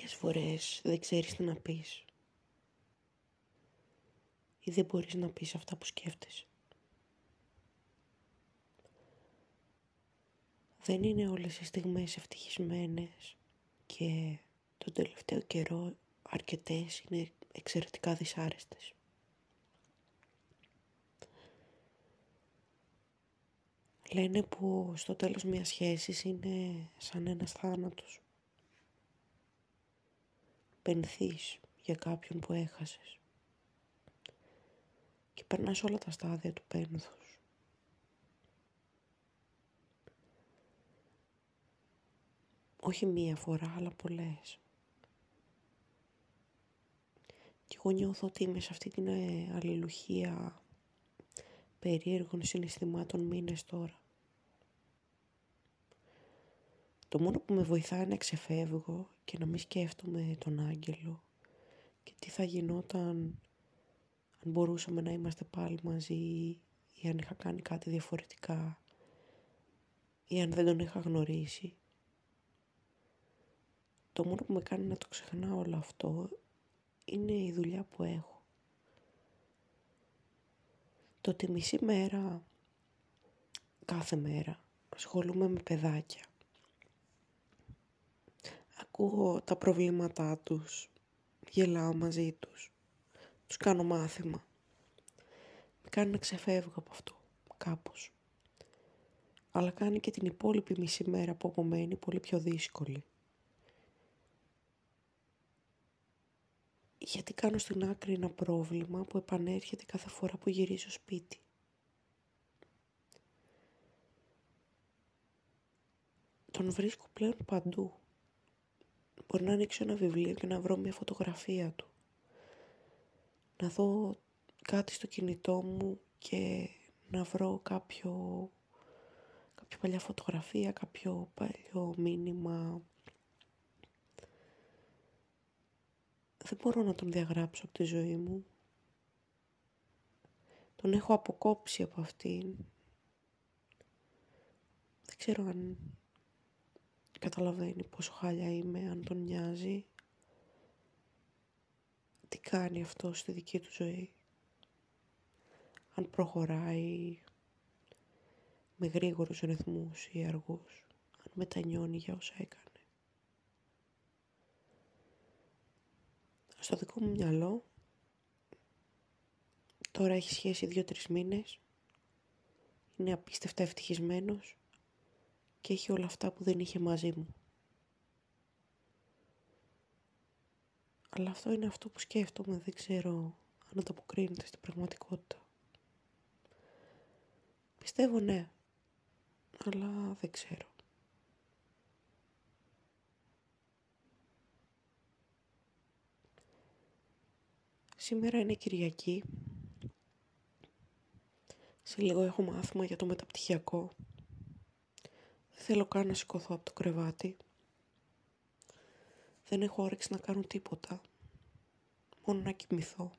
Μερικές φορές δεν ξέρεις τι να πεις. Ή δεν μπορείς να πεις αυτά που σκέφτεσαι. Δεν είναι όλες οι στιγμές ευτυχισμένες και τον τελευταίο καιρό αρκετές είναι εξαιρετικά δυσάρεστες. Λένε που στο τέλος μιας σχέσης είναι σαν ένας θάνατος. Πενθείς για κάποιον που έχασες. Και περνάς όλα τα στάδια του πένθους. Όχι μία φορά, αλλά πολλές. Και εγώ νιώθω ότι είμαι σε αυτή την ε, αλληλουχία περίεργων συναισθημάτων μήνες τώρα. Το μόνο που με βοηθάει να ξεφεύγω και να μην σκέφτομαι τον άγγελο και τι θα γινόταν αν μπορούσαμε να είμαστε πάλι μαζί ή αν είχα κάνει κάτι διαφορετικά ή αν δεν τον είχα γνωρίσει. Το μόνο που με κάνει να το ξεχνάω όλο αυτό είναι η δουλειά που έχω. Το ότι μισή μέρα, κάθε μέρα, ασχολούμαι με παιδάκια ακούω τα προβλήματά τους, γελάω μαζί τους, τους κάνω μάθημα. Με κάνει να ξεφεύγω από αυτό, κάπως. Αλλά κάνει και την υπόλοιπη μισή μέρα που απομένει πολύ πιο δύσκολη. Γιατί κάνω στην άκρη ένα πρόβλημα που επανέρχεται κάθε φορά που γυρίζω σπίτι. Τον βρίσκω πλέον παντού. Μπορεί να ανοίξω ένα βιβλίο και να βρω μια φωτογραφία του. Να δω κάτι στο κινητό μου και να βρω κάποιο, κάποια παλιά φωτογραφία, κάποιο παλιό μήνυμα. Δεν μπορώ να τον διαγράψω από τη ζωή μου. Τον έχω αποκόψει από αυτήν. Δεν ξέρω αν καταλαβαίνει πόσο χάλια είμαι, αν τον νοιάζει. Τι κάνει αυτό στη δική του ζωή. Αν προχωράει με γρήγορους ρυθμούς ή αργούς. Αν μετανιώνει για όσα έκανε. Στο δικό μου μυαλό τώρα έχει σχέση δύο-τρεις μήνες. Είναι απίστευτα ευτυχισμένος και έχει όλα αυτά που δεν είχε μαζί μου. Αλλά αυτό είναι αυτό που σκέφτομαι, δεν ξέρω αν ανταποκρίνεται στην πραγματικότητα. Πιστεύω ναι, αλλά δεν ξέρω. Σήμερα είναι Κυριακή. Σε λίγο έχω μάθημα για το μεταπτυχιακό. Δεν θέλω καν να σηκωθώ από το κρεβάτι. Δεν έχω όρεξη να κάνω τίποτα. Μόνο να κοιμηθώ.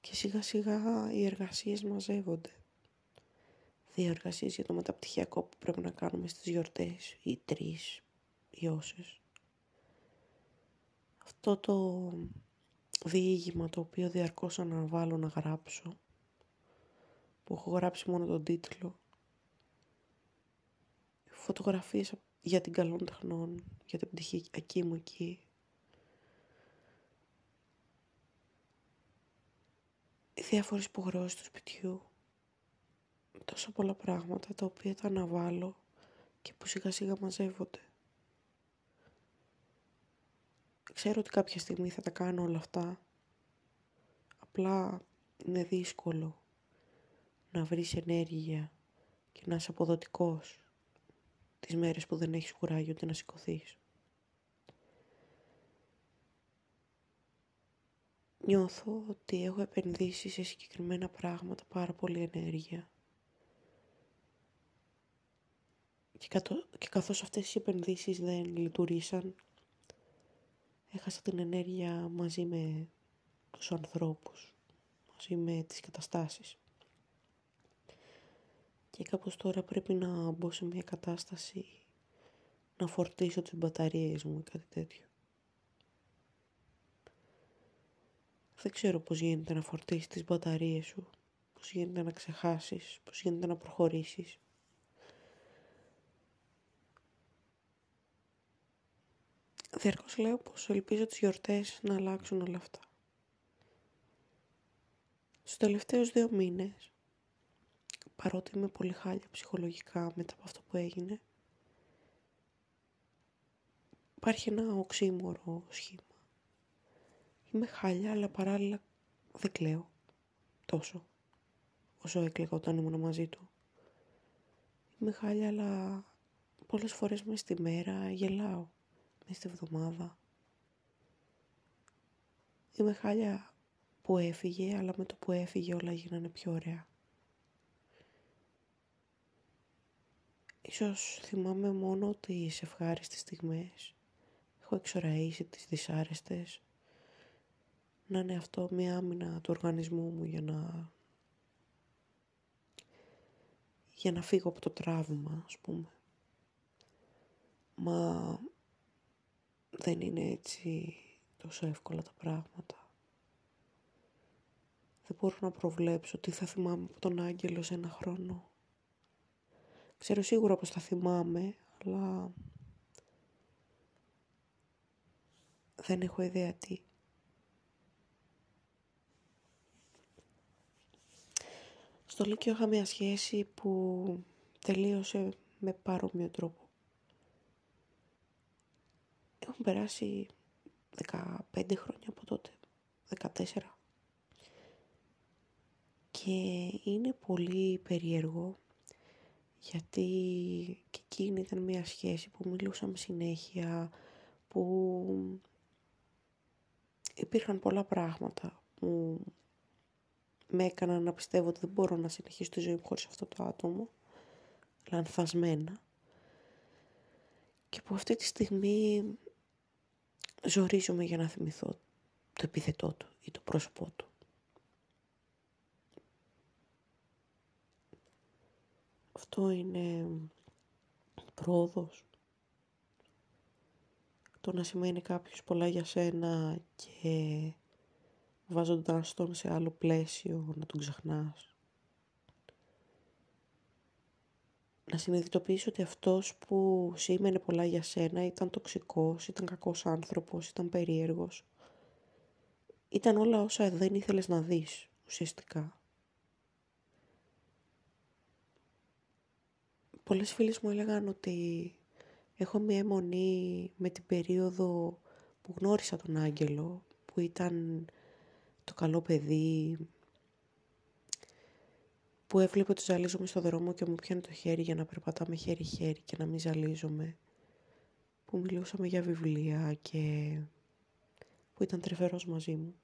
Και σιγά σιγά οι εργασίες μαζεύονται. Δύο εργασίες για το μεταπτυχιακό που πρέπει να κάνουμε στις γιορτές ή τρεις ή όσες. Αυτό το διήγημα το οποίο διαρκώς αναβάλω να γράψω που έχω γράψει μόνο τον τίτλο φωτογραφίες για την καλών τεχνών, για την πτυχιακή μου εκεί. Οι διάφορες υποχρεώσεις του σπιτιού. Τόσα πολλά πράγματα τα οποία τα αναβάλω και που σιγά σιγά μαζεύονται. Ξέρω ότι κάποια στιγμή θα τα κάνω όλα αυτά. Απλά είναι δύσκολο να βρεις ενέργεια και να είσαι αποδοτικός τις μέρες που δεν έχεις κουράγιο ούτε να σηκωθείς. Νιώθω ότι έχω επενδύσει σε συγκεκριμένα πράγματα πάρα πολύ ενέργεια. Και, κατώ, και καθώς αυτές οι επενδύσεις δεν λειτουργήσαν, έχασα την ενέργεια μαζί με τους ανθρώπους, μαζί με τις καταστάσεις. Και κάπως τώρα πρέπει να μπω σε μια κατάσταση να φορτίσω τις μπαταρίες μου ή κάτι τέτοιο. Δεν ξέρω πώς γίνεται να φορτίσεις τις μπαταρίες σου, πώς γίνεται να ξεχάσεις, πώς γίνεται να προχωρήσεις. Διαρκώς λέω πως ελπίζω τις γιορτές να αλλάξουν όλα αυτά. Στους τελευταίους δύο μήνες, παρότι είμαι πολύ χάλια ψυχολογικά μετά από αυτό που έγινε, υπάρχει ένα οξύμορο σχήμα. Είμαι χάλια, αλλά παράλληλα δεν κλαίω τόσο όσο έκλαιγα όταν ήμουν μαζί του. Είμαι χάλια, αλλά πολλές φορές μες στη μέρα γελάω, μες στη βδομάδα. Είμαι χάλια που έφυγε, αλλά με το που έφυγε όλα γίνανε πιο ωραία. Ίσως θυμάμαι μόνο τις ευχάριστες στιγμές. Έχω εξοραίσει τις δυσάρεστες. Να είναι αυτό μια άμυνα του οργανισμού μου για να... για να φύγω από το τραύμα, ας πούμε. Μα δεν είναι έτσι τόσο εύκολα τα πράγματα. Δεν μπορώ να προβλέψω τι θα θυμάμαι από τον Άγγελο σε ένα χρόνο. Ξέρω σίγουρα πως θα θυμάμαι, αλλά δεν έχω ιδέα τι. Στο Λύκειο είχα μια σχέση που τελείωσε με παρόμοιο τρόπο. Έχουν περάσει 15 χρόνια από τότε, 14 και είναι πολύ περίεργο γιατί και εκείνη ήταν μια σχέση που μιλούσαμε συνέχεια, που υπήρχαν πολλά πράγματα που με έκαναν να πιστεύω ότι δεν μπορώ να συνεχίσω τη ζωή μου χωρίς αυτό το άτομο, λανθασμένα. Και που αυτή τη στιγμή ζορίζομαι για να θυμηθώ το επιθετό του ή το πρόσωπό του. Αυτό είναι πρόοδος. Το να σημαίνει κάποιος πολλά για σένα και βάζοντας τον σε άλλο πλαίσιο να τον ξεχνάς. Να συνειδητοποιήσω ότι αυτός που σήμαινε πολλά για σένα ήταν τοξικός, ήταν κακός άνθρωπος, ήταν περίεργος. Ήταν όλα όσα δεν ήθελες να δεις ουσιαστικά. Πολλές φίλες μου έλεγαν ότι έχω μια αιμονή με την περίοδο που γνώρισα τον Άγγελο, που ήταν το καλό παιδί, που έβλεπε ότι ζαλίζομαι στο δρόμο και μου πιάνει το χέρι για να περπατάμε χέρι-χέρι και να μην ζαλίζομαι, που μιλούσαμε για βιβλία και που ήταν τρυφερός μαζί μου.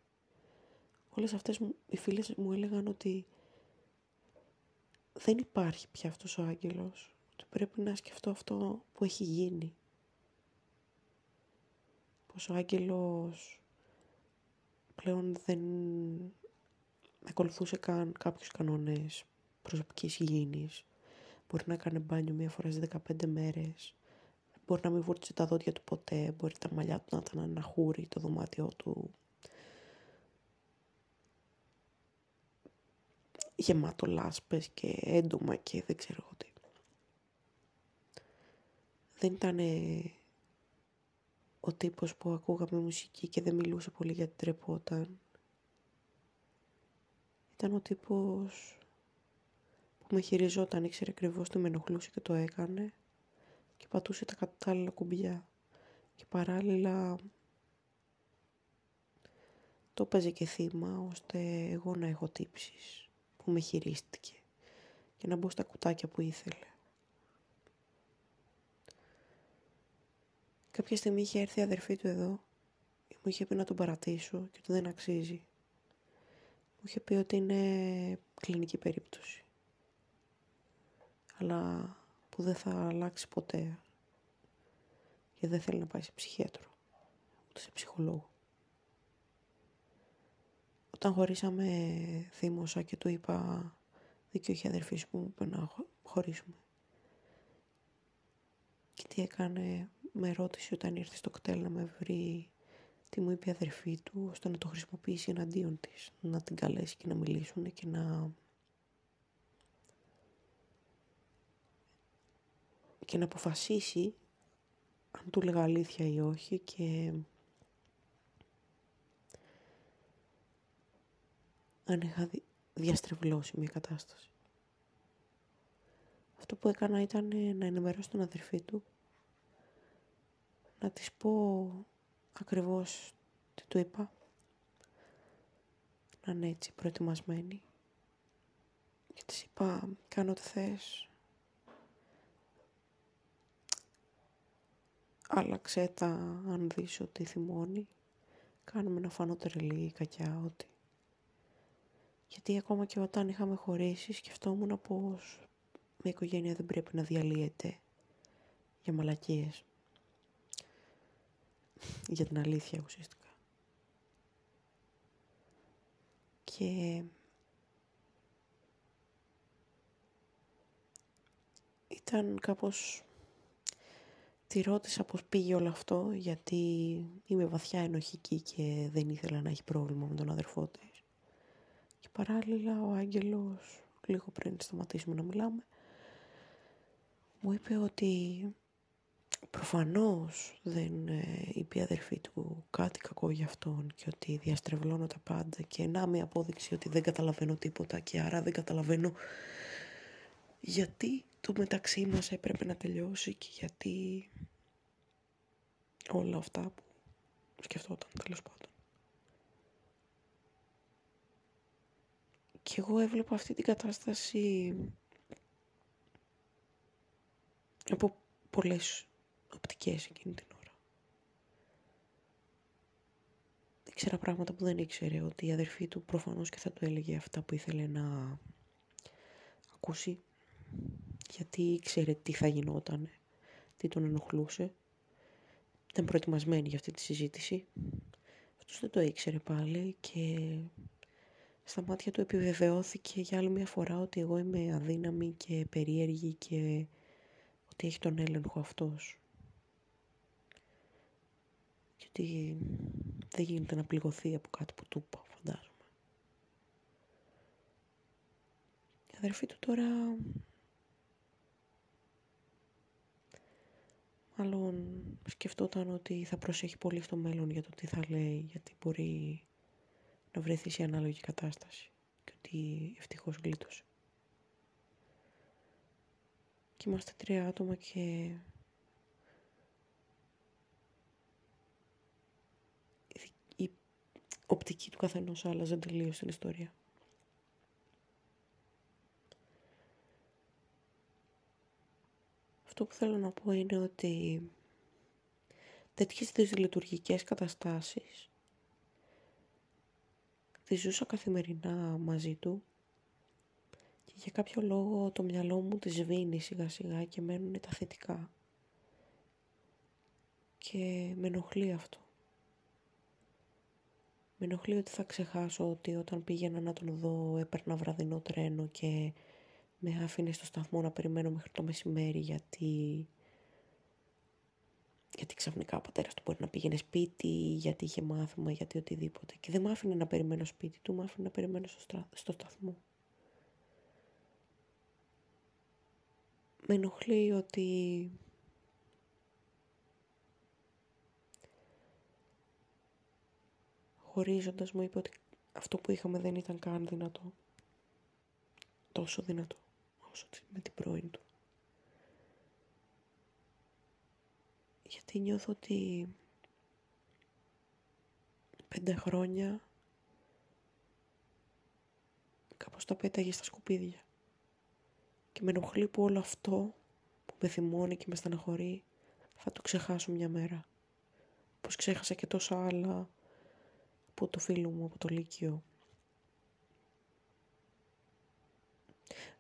Όλες αυτές οι φίλες μου έλεγαν ότι δεν υπάρχει πια αυτός ο άγγελος ότι πρέπει να σκεφτώ αυτό που έχει γίνει. Πως ο άγγελος πλέον δεν ακολουθούσε καν κάποιους κανόνες προσωπικής υγιεινής. Μπορεί να κάνει μπάνιο μία φορά στις 15 μέρες. Μπορεί να μην βούρτισε τα δόντια του ποτέ. Μπορεί τα μαλλιά του να ήταν ένα χούρι, το δωμάτιό του. Γεμάτο λάσπες και έντομα και δεν ξέρω τι δεν ήταν ο τύπος που ακούγαμε μουσική και δεν μιλούσε πολύ γιατί τρεπόταν. Ήταν ο τύπος που με χειριζόταν, ήξερε ακριβώς τι με ενοχλούσε και το έκανε και πατούσε τα κατάλληλα κουμπιά και παράλληλα το έπαιζε και θύμα ώστε εγώ να έχω τύψεις που με χειρίστηκε και να μπω στα κουτάκια που ήθελε. Κάποια στιγμή είχε έρθει η αδερφή του εδώ και μου είχε πει να τον παρατήσω και ότι δεν αξίζει. Μου είχε πει ότι είναι κλινική περίπτωση. Αλλά που δεν θα αλλάξει ποτέ. Και δεν θέλει να πάει σε ψυχίατρο. Ούτε σε ψυχολόγο. Όταν χωρίσαμε θύμωσα και του είπα δίκιο είχε αδερφή σου που μου είπε να χωρίσουμε. Και τι έκανε, με ρώτησε όταν ήρθε στο κτέλ να με βρει τι μου είπε η αδερφή του, ώστε να το χρησιμοποιήσει εναντίον της, να την καλέσει και να μιλήσουν και να... και να αποφασίσει αν του λέγα αλήθεια ή όχι και αν είχα διαστρεβλώσει μια κατάσταση. Αυτό που έκανα ήταν να ενημερώσω τον αδερφή του, να της πω ακριβώς τι του είπα, να είναι έτσι προετοιμασμένη. Και της είπα, κάνω ό,τι θες, άλλαξε τα αν δεις ότι θυμώνει, κάνουμε να φανώ τρελή, κακιά, ότι. Γιατί ακόμα και όταν είχαμε χωρίσει σκεφτόμουν πως μια οικογένεια δεν πρέπει να διαλύεται για μαλακίες. Για την αλήθεια ουσιαστικά. Και ήταν κάπως τη ρώτησα πώς πήγε όλο αυτό γιατί είμαι βαθιά ενοχική και δεν ήθελα να έχει πρόβλημα με τον αδερφό της. Και παράλληλα ο Άγγελος, λίγο πριν σταματήσουμε να μιλάμε, μου είπε ότι προφανώς δεν ε, είπε η αδερφή του κάτι κακό για αυτόν και ότι διαστρεβλώνω τα πάντα και να μια απόδειξη ότι δεν καταλαβαίνω τίποτα και άρα δεν καταλαβαίνω γιατί το μεταξύ μας έπρεπε να τελειώσει και γιατί όλα αυτά που σκεφτόταν τέλος πάντων. Και εγώ έβλεπα αυτή την κατάσταση από πολλές οπτικές εκείνη την ώρα. Ήξερα πράγματα που δεν ήξερε, ότι η αδερφή του προφανώς και θα του έλεγε αυτά που ήθελε να ακούσει, γιατί ήξερε τι θα γινόταν, τι τον ενοχλούσε. Ήταν προετοιμασμένη για αυτή τη συζήτηση. Αυτός δεν το ήξερε πάλι και στα μάτια του επιβεβαιώθηκε για άλλη μια φορά ότι εγώ είμαι αδύναμη και περίεργη και ότι έχει τον έλεγχο αυτός. Και ότι δεν γίνεται να πληγωθεί από κάτι που του είπα, φαντάζομαι. Η αδερφή του τώρα μάλλον σκεφτόταν ότι θα προσέχει πολύ στο μέλλον για το τι θα λέει, γιατί μπορεί να βρεθεί σε ανάλογη κατάσταση και ότι ευτυχώς γλίτωσε. Και είμαστε τρία άτομα και η οπτική του καθενός άλλαζε τελείως την ιστορία. Αυτό που θέλω να πω είναι ότι τέτοιες δυσλειτουργικές καταστάσεις τις ζούσα καθημερινά μαζί του και για κάποιο λόγο το μυαλό μου τη σβήνει σιγά σιγά και μένουν τα θετικά. Και με ενοχλεί αυτό. Με ενοχλεί ότι θα ξεχάσω ότι όταν πήγαινα να τον δω έπαιρνα βραδινό τρένο και με άφηνε στο σταθμό να περιμένω μέχρι το μεσημέρι γιατί γιατί ξαφνικά ο πατέρας του μπορεί να πήγαινε σπίτι, γιατί είχε μάθημα, γιατί οτιδήποτε. Και δεν μ' άφηνε να περιμένω σπίτι του, μ' άφηνε να περιμένω στο, στο σταθμό. Με ενοχλεί ότι χωρίζοντας μου είπε ότι αυτό που είχαμε δεν ήταν καν δυνατό. Τόσο δυνατό όσο με την πρώην του. Γιατί νιώθω ότι πέντε χρόνια κάπως τα πέταγε στα σκουπίδια. Και με ενοχλεί που όλο αυτό που με θυμώνει και με στεναχωρεί θα το ξεχάσω μια μέρα. Πως ξέχασα και τόσα άλλα από το φίλο μου από το Λύκειο.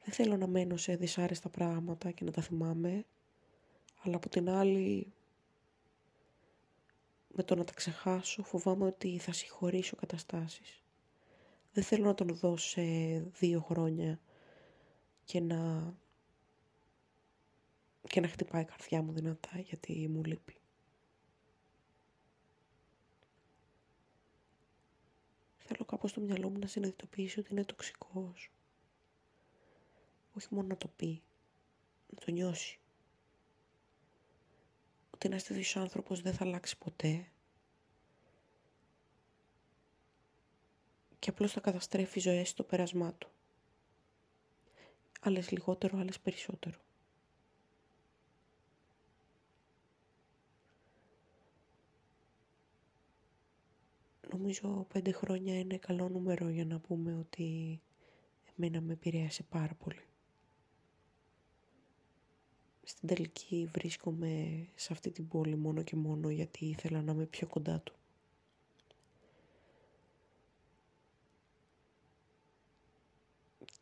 Δεν θέλω να μένω σε δυσάρεστα πράγματα και να τα θυμάμαι, αλλά από την άλλη με το να τα ξεχάσω φοβάμαι ότι θα συγχωρήσω καταστάσεις. Δεν θέλω να τον δω σε δύο χρόνια και να και να χτυπάει η καρδιά μου δυνατά γιατί μου λείπει. Θέλω κάπως στο μυαλό μου να συνειδητοποιήσει ότι είναι τοξικός. Όχι μόνο να το πει, να το νιώσει. Ότι ένας τέτοιος άνθρωπος δεν θα αλλάξει ποτέ. Και απλώς θα καταστρέφει ζωές στο πέρασμά του. Άλλες λιγότερο, άλλες περισσότερο. Νομίζω πέντε χρόνια είναι καλό νούμερο για να πούμε ότι εμένα με επηρέασε πάρα πολύ. Στην τελική βρίσκομαι σε αυτή την πόλη μόνο και μόνο γιατί ήθελα να είμαι πιο κοντά του.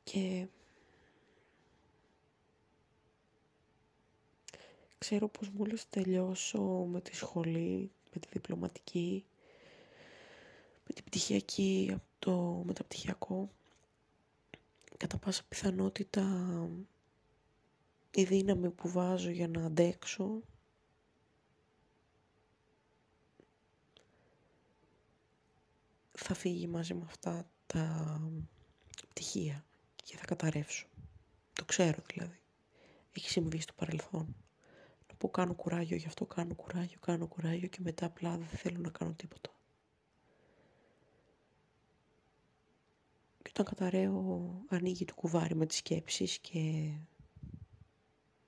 Και ξέρω πως μόλις τελειώσω με τη σχολή, με τη διπλωματική, με την πτυχιακή από το μεταπτυχιακό κατά πάσα πιθανότητα η δύναμη που βάζω για να αντέξω θα φύγει μαζί με αυτά τα πτυχία και θα καταρρεύσω. Το ξέρω δηλαδή. Έχει συμβεί στο παρελθόν. Να πω κάνω κουράγιο, γι' αυτό κάνω κουράγιο, κάνω κουράγιο και μετά απλά δεν θέλω να κάνω τίποτα. Όταν καταραίω ανοίγει το κουβάρι με τις σκέψεις και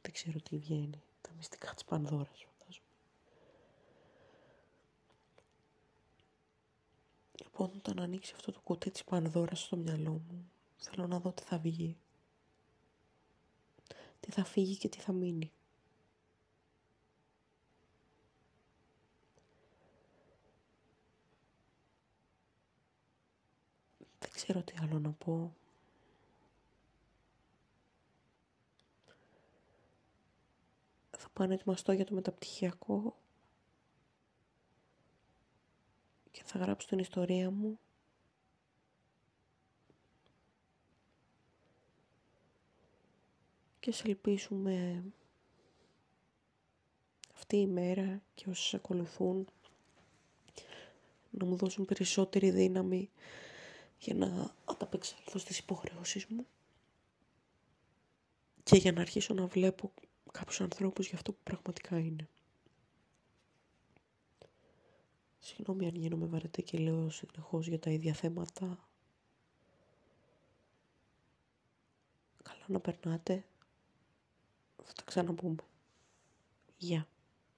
δεν ξέρω τι βγαίνει. Τα μυστικά της Πανδώρας φαντάζομαι. Λοιπόν, όταν ανοίξει αυτό το κουτί της Πανδώρας στο μυαλό μου, θέλω να δω τι θα βγει. Τι θα φύγει και τι θα μείνει. Ξέρω τι άλλο να πω. Θα πάω να ετοιμαστώ για το μεταπτυχιακό και θα γράψω την ιστορία μου και σε ελπίσουμε αυτή η μέρα και όσοι ακολουθούν να μου δώσουν περισσότερη δύναμη για να ανταπεξέλθω στις υποχρεώσεις μου και για να αρχίσω να βλέπω κάποιους ανθρώπους για αυτό που πραγματικά είναι. Συγγνώμη αν γίνομαι βαρετή και λέω συνεχώς για τα ίδια θέματα. Καλά να περνάτε. Θα τα ξαναπούμε. Γεια.